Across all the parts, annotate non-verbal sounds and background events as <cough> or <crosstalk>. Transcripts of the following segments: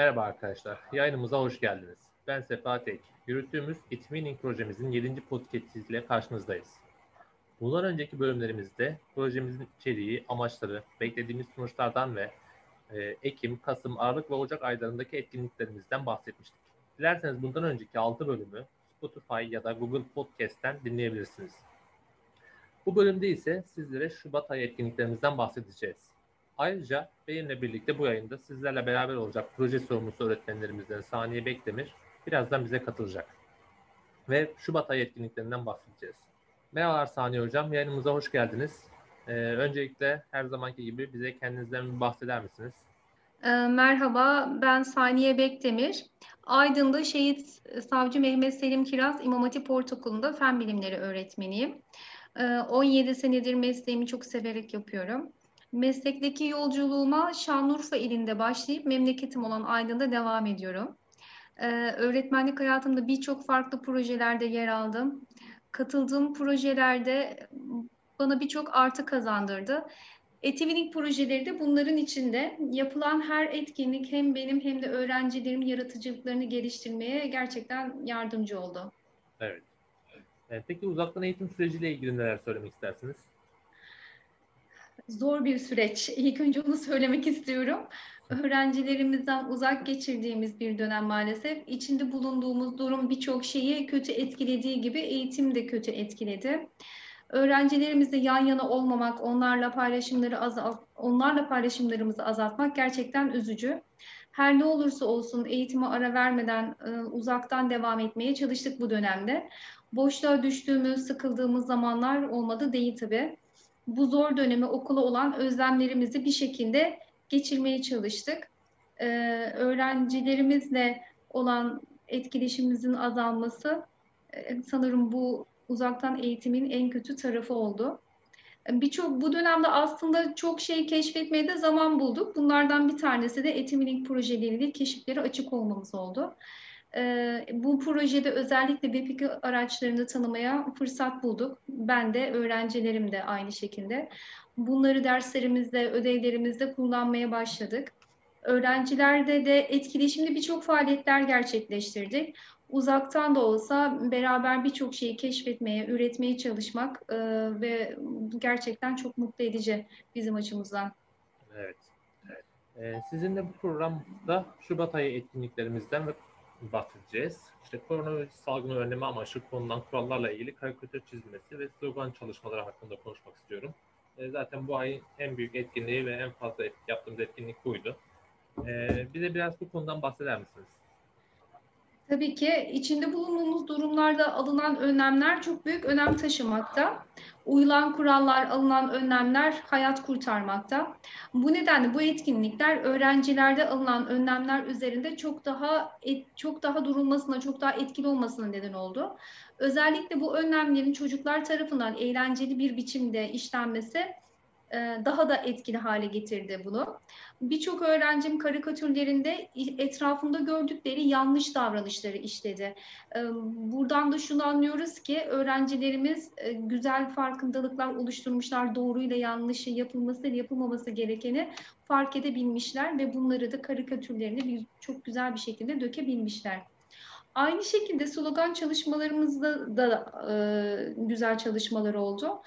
Merhaba arkadaşlar, yayınımıza hoş geldiniz. Ben Sefa Tek. Yürüttüğümüz Itmining projemizin 7. podcast ile karşınızdayız. Bundan önceki bölümlerimizde projemizin içeriği, amaçları, beklediğimiz sonuçlardan ve e, Ekim, Kasım, Aralık ve Ocak aylarındaki etkinliklerimizden bahsetmiştik. Dilerseniz bundan önceki 6 bölümü Spotify ya da Google Podcast'ten dinleyebilirsiniz. Bu bölümde ise sizlere Şubat ayı etkinliklerimizden bahsedeceğiz. Ayrıca benimle birlikte bu yayında sizlerle beraber olacak proje sorumlusu öğretmenlerimizden Saniye Bekdemir birazdan bize katılacak. Ve Şubat ayı etkinliklerinden bahsedeceğiz. Merhabalar Saniye Hocam, yayınımıza hoş geldiniz. Ee, öncelikle her zamanki gibi bize kendinizden bir bahseder misiniz? Ee, merhaba, ben Saniye Bekdemir. Aydın'da Şehit Savcı Mehmet Selim Kiraz İmam Hatip Ortaokulu'nda fen bilimleri öğretmeniyim. 17 ee, senedir mesleğimi çok severek yapıyorum. Meslekteki yolculuğuma Şanlıurfa ilinde başlayıp memleketim olan Aydın'da devam ediyorum. Ee, öğretmenlik hayatımda birçok farklı projelerde yer aldım. Katıldığım projelerde bana birçok artı kazandırdı. Etivinik projeleri de bunların içinde. Yapılan her etkinlik hem benim hem de öğrencilerimin yaratıcılıklarını geliştirmeye gerçekten yardımcı oldu. Evet. Peki uzaktan eğitim süreciyle ilgili neler söylemek istersiniz? Zor bir süreç. İlk önce onu söylemek istiyorum. Öğrencilerimizden uzak geçirdiğimiz bir dönem maalesef. İçinde bulunduğumuz durum birçok şeyi kötü etkilediği gibi eğitim de kötü etkiledi. Öğrencilerimizle yan yana olmamak, onlarla paylaşımları azalt, onlarla paylaşımlarımızı azaltmak gerçekten üzücü. Her ne olursa olsun eğitime ara vermeden e, uzaktan devam etmeye çalıştık bu dönemde boşluğa düştüğümüz, sıkıldığımız zamanlar olmadı değil tabii. Bu zor dönemi okula olan özlemlerimizi bir şekilde geçirmeye çalıştık. Ee, öğrencilerimizle olan etkileşimimizin azalması e, sanırım bu uzaktan eğitimin en kötü tarafı oldu. Birçok bu dönemde aslında çok şey keşfetmeye de zaman bulduk. Bunlardan bir tanesi de Etiminik projeleriyle keşifleri açık olmamız oldu. E, bu projede özellikle BPK araçlarını tanımaya fırsat bulduk. Ben de, öğrencilerim de aynı şekilde. Bunları derslerimizde, ödevlerimizde kullanmaya başladık. Öğrencilerde de etkileşimli birçok faaliyetler gerçekleştirdik. Uzaktan da olsa beraber birçok şeyi keşfetmeye, üretmeye çalışmak e, ve gerçekten çok mutlu edici bizim açımızdan. Evet. Ee, sizinle bu programda Şubat ayı etkinliklerimizden ve bahsedeceğiz. İşte koronavirüs salgını önleme amaçlı konulan kurallarla ilgili karikatür çizilmesi ve slogan çalışmaları hakkında konuşmak istiyorum. E, zaten bu ayın en büyük etkinliği ve en fazla et, yaptığımız etkinlik buydu. E, bize biraz bu konudan bahseder misiniz? Tabii ki içinde bulunduğumuz durumlarda alınan önlemler çok büyük önem taşımakta. Uyulan kurallar, alınan önlemler hayat kurtarmakta. Bu nedenle bu etkinlikler öğrencilerde alınan önlemler üzerinde çok daha çok daha durulmasına, çok daha etkili olmasına neden oldu. Özellikle bu önlemlerin çocuklar tarafından eğlenceli bir biçimde işlenmesi daha da etkili hale getirdi bunu. Birçok öğrencim karikatürlerinde etrafında gördükleri yanlış davranışları işledi. E, buradan da şunu anlıyoruz ki öğrencilerimiz e, güzel farkındalıklar oluşturmuşlar. Doğruyla yanlışı yapılması ve yapılmaması gerekeni fark edebilmişler ve bunları da karikatürlerine çok güzel bir şekilde dökebilmişler. Aynı şekilde slogan çalışmalarımızda da e, güzel çalışmalar oldu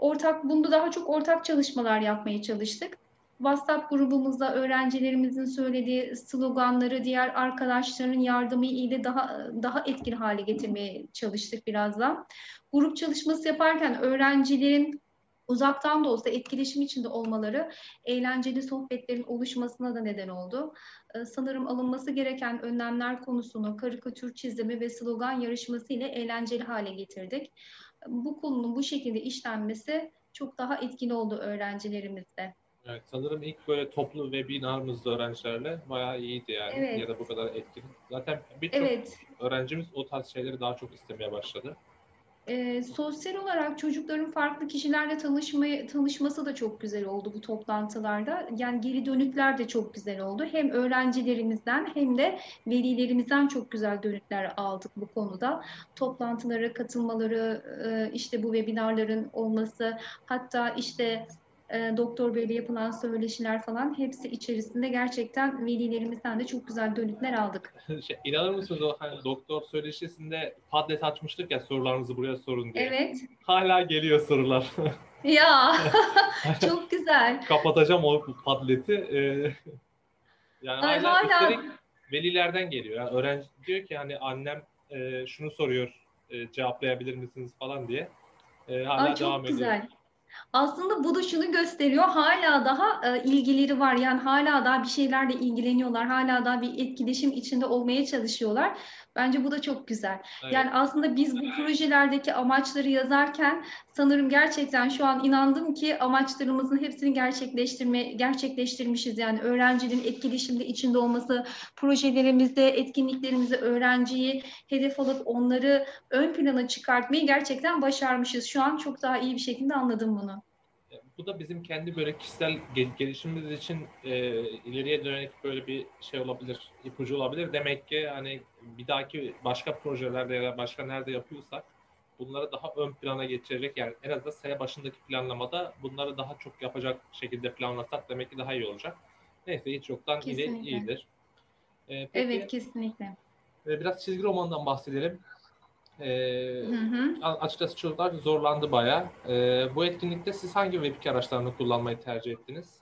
ortak bunda daha çok ortak çalışmalar yapmaya çalıştık. WhatsApp grubumuzda öğrencilerimizin söylediği sloganları diğer arkadaşların yardımı ile daha daha etkili hale getirmeye çalıştık birazdan. Grup çalışması yaparken öğrencilerin uzaktan da olsa etkileşim içinde olmaları eğlenceli sohbetlerin oluşmasına da neden oldu. Ee, sanırım alınması gereken önlemler konusunu karikatür çizimi ve slogan yarışması ile eğlenceli hale getirdik bu konunun bu şekilde işlenmesi çok daha etkili oldu öğrencilerimizde. Evet, sanırım ilk böyle toplu webinarımızda öğrencilerle bayağı iyiydi yani evet. ya da bu kadar etkili. Zaten birçok evet. öğrencimiz o tarz şeyleri daha çok istemeye başladı e, sosyal olarak çocukların farklı kişilerle tanışmaya, tanışması da çok güzel oldu bu toplantılarda. Yani geri dönükler de çok güzel oldu. Hem öğrencilerimizden hem de velilerimizden çok güzel dönükler aldık bu konuda. Toplantılara katılmaları, e, işte bu webinarların olması, hatta işte e, doktor beyle yapılan söyleşiler falan hepsi içerisinde gerçekten velilerimizden de çok güzel dönütler aldık. <laughs> şey, inanır mısınız o hani doktor söyleşisinde Padlet açmıştık ya sorularınızı buraya sorun diye. Evet. Hala geliyor sorular. <laughs> Ya <laughs> çok güzel. Kapatacağım o Padlet'i. Ee, yani Ay, hala, hala. üstelik velilerden geliyor. Yani öğrenci diyor ki hani annem e, şunu soruyor e, cevaplayabilir misiniz falan diye. E, hala Ay, devam çok ediyor. güzel. Aslında bu da şunu gösteriyor. Hala daha e, ilgileri var. Yani hala daha bir şeylerle ilgileniyorlar. Hala daha bir etkileşim içinde olmaya çalışıyorlar. Bence bu da çok güzel. Evet. Yani aslında biz bu projelerdeki amaçları yazarken sanırım gerçekten şu an inandım ki amaçlarımızın hepsini gerçekleştirme gerçekleştirmişiz. Yani öğrencinin etkileşimde içinde olması, projelerimizde, etkinliklerimizde öğrenciyi hedef alıp onları ön plana çıkartmayı gerçekten başarmışız. Şu an çok daha iyi bir şekilde anladım bunu. Bu da bizim kendi böyle kişisel gel- gelişimimiz için e, ileriye dönelik böyle bir şey olabilir, ipucu olabilir. Demek ki hani bir dahaki başka projelerde ya da başka nerede yapıyorsak bunları daha ön plana geçirecek yani en azından sene başındaki planlamada bunları daha çok yapacak şekilde planlasak demek ki daha iyi olacak. Neyse hiç yoktan Kesinlikle. iyidir. E, peki, Evet kesinlikle. e, biraz çizgi romandan bahsedelim. E, Hı hı. Açıkçası çocuklar zorlandı bayağı. Ee, bu etkinlikte siz hangi Web2 araçlarını kullanmayı tercih ettiniz?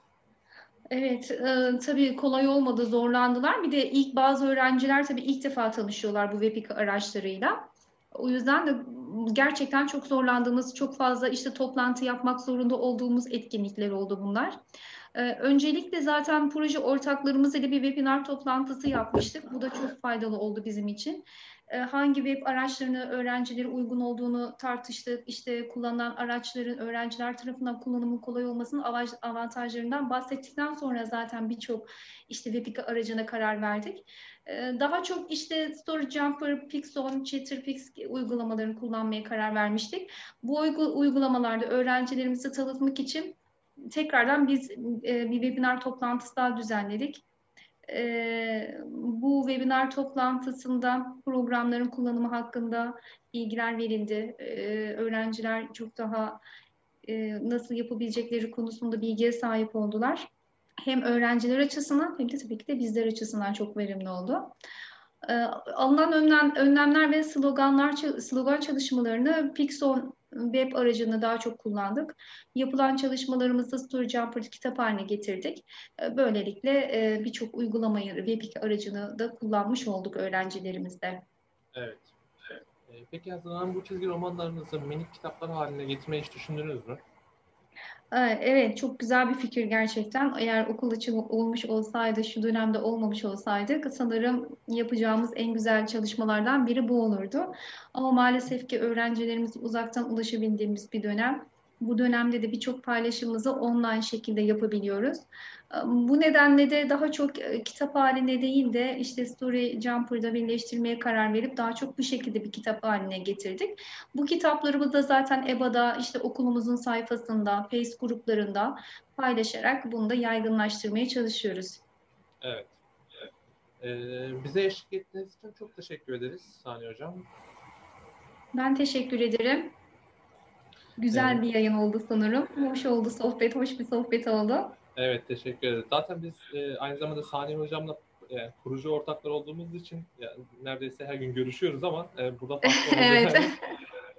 Evet, e, tabii kolay olmadı, zorlandılar. Bir de ilk bazı öğrenciler tabii ilk defa tanışıyorlar bu Webik araçlarıyla. O yüzden de gerçekten çok zorlandığımız, çok fazla işte toplantı yapmak zorunda olduğumuz etkinlikler oldu bunlar. E, öncelikle zaten proje ortaklarımız ile bir webinar toplantısı yapmıştık. Bu da çok faydalı oldu bizim için. E, hangi web araçlarını öğrencilere uygun olduğunu tartıştık. İşte kullanılan araçların öğrenciler tarafından kullanımı kolay olmasının avantajlarından bahsettikten sonra zaten birçok işte Webika aracına karar verdik. E, daha çok işte StoryJumper, Pixon, Chatterpix uygulamalarını kullanmaya karar vermiştik. Bu uygu- uygulamalarda öğrencilerimizi tanıtmak için tekrardan biz e, bir webinar toplantısı daha düzenledik. Ee, bu webinar toplantısında programların kullanımı hakkında bilgiler verildi. Ee, öğrenciler çok daha e, nasıl yapabilecekleri konusunda bilgiye sahip oldular. Hem öğrenciler açısından hem de tabii ki de bizler açısından çok verimli oldu. Ee, alınan önlem, önlemler ve sloganlar slogan çalışmalarını Pixon web aracını daha çok kullandık. Yapılan çalışmalarımızı StoryJumper kitap haline getirdik. E, Böylelikle e, birçok uygulamayı Webik aracını da kullanmış olduk öğrencilerimizde. Evet. Ee, peki hazırlanan bu çizgi romanlarınızı minik kitaplar haline getirmeyi hiç düşündünüz mü? Evet, çok güzel bir fikir gerçekten. Eğer okul açımı olmuş olsaydı, şu dönemde olmamış olsaydı sanırım yapacağımız en güzel çalışmalardan biri bu olurdu. Ama maalesef ki öğrencilerimiz uzaktan ulaşabildiğimiz bir dönem. Bu dönemde de birçok paylaşımımızı online şekilde yapabiliyoruz. Bu nedenle de daha çok kitap halinde değil de işte Story Jumper'da birleştirmeye karar verip daha çok bu şekilde bir kitap haline getirdik. Bu kitaplarımızı da zaten EBA'da işte okulumuzun sayfasında, Face gruplarında paylaşarak bunu da yaygınlaştırmaya çalışıyoruz. Evet. Ee, bize eşlik ettiğiniz için çok teşekkür ederiz Saniye Hocam. Ben teşekkür ederim. Güzel Evet. bir yayın oldu sanırım. Hoş oldu sohbet, hoş bir sohbet oldu. Evet teşekkür ederiz. Zaten biz e, aynı zamanda Saniye Hocam'la e, kurucu ortaklar olduğumuz için ya, neredeyse her gün görüşüyoruz ama e, burada farklı <laughs> Evet. yani, <laughs>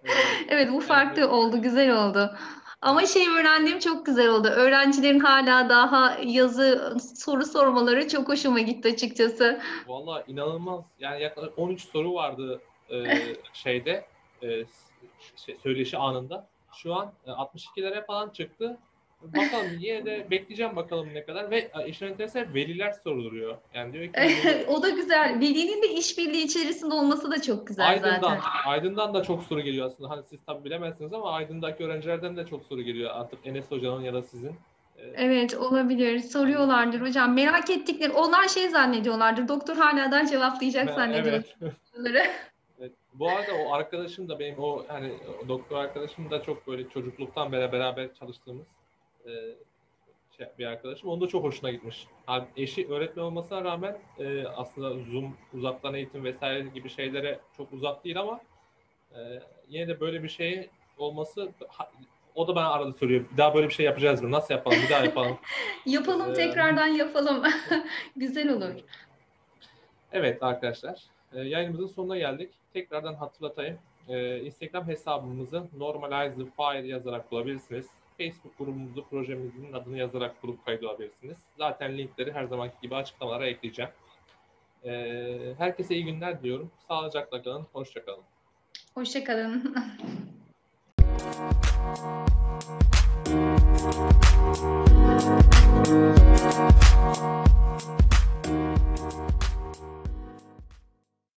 e, Evet bu farklı oldu, güzel oldu. Ama şey öğrendiğim çok güzel oldu. Öğrencilerin hala daha yazı soru sormaları çok hoşuma gitti açıkçası. Valla inanılmaz. Yani yaklaşık 13 soru vardı e, <laughs> şeyde e, şey, söyleşi anında. Şu an e, 62'lere falan çıktı. Bakalım <laughs> yine de bekleyeceğim bakalım ne kadar ve e, işin enteresan veliler soruluyor. Yani diyor ki <laughs> o da güzel. Velinin de işbirliği içerisinde olması da çok güzel Aydın'dan, zaten. Aydın'dan da çok soru geliyor aslında. Hani siz tabii bilemezsiniz ama Aydın'daki öğrencilerden de çok soru geliyor artık Enes Hoca'nın ya da sizin. E, Evet olabilir. Soruyorlardır hocam. Merak ettikleri, onlar şey zannediyorlardır. Doktor haladan cevaplayacak ben- zannediyorlar evet. <laughs> Bu arada o arkadaşım da benim o hani o doktor arkadaşım da çok böyle çocukluktan beri beraber çalıştığımız e, şey, bir arkadaşım. Onun da çok hoşuna gitmiş. Yani eşi öğretmen olmasına rağmen e, aslında Zoom, uzaktan eğitim vesaire gibi şeylere çok uzak değil ama e, yine de böyle bir şey olması ha- O da bana arada soruyor. Bir daha böyle bir şey yapacağız mı? Nasıl yapalım? Bir daha yapalım. <laughs> yapalım Ee, tekrardan yapalım. <laughs> Güzel olur. Evet arkadaşlar. e, yayınımızın sonuna geldik. Tekrardan hatırlatayım. Ee, Instagram hesabımızı Normalize Fire yazarak bulabilirsiniz. Facebook grubumuzu, projemizin adını yazarak grup kaydı alabilirsiniz. Zaten linkleri her zamanki gibi açıklamalara ekleyeceğim. Ee, herkese iyi günler diyorum. Sağlıcakla kalın, hoşçakalın. Hoşçakalın.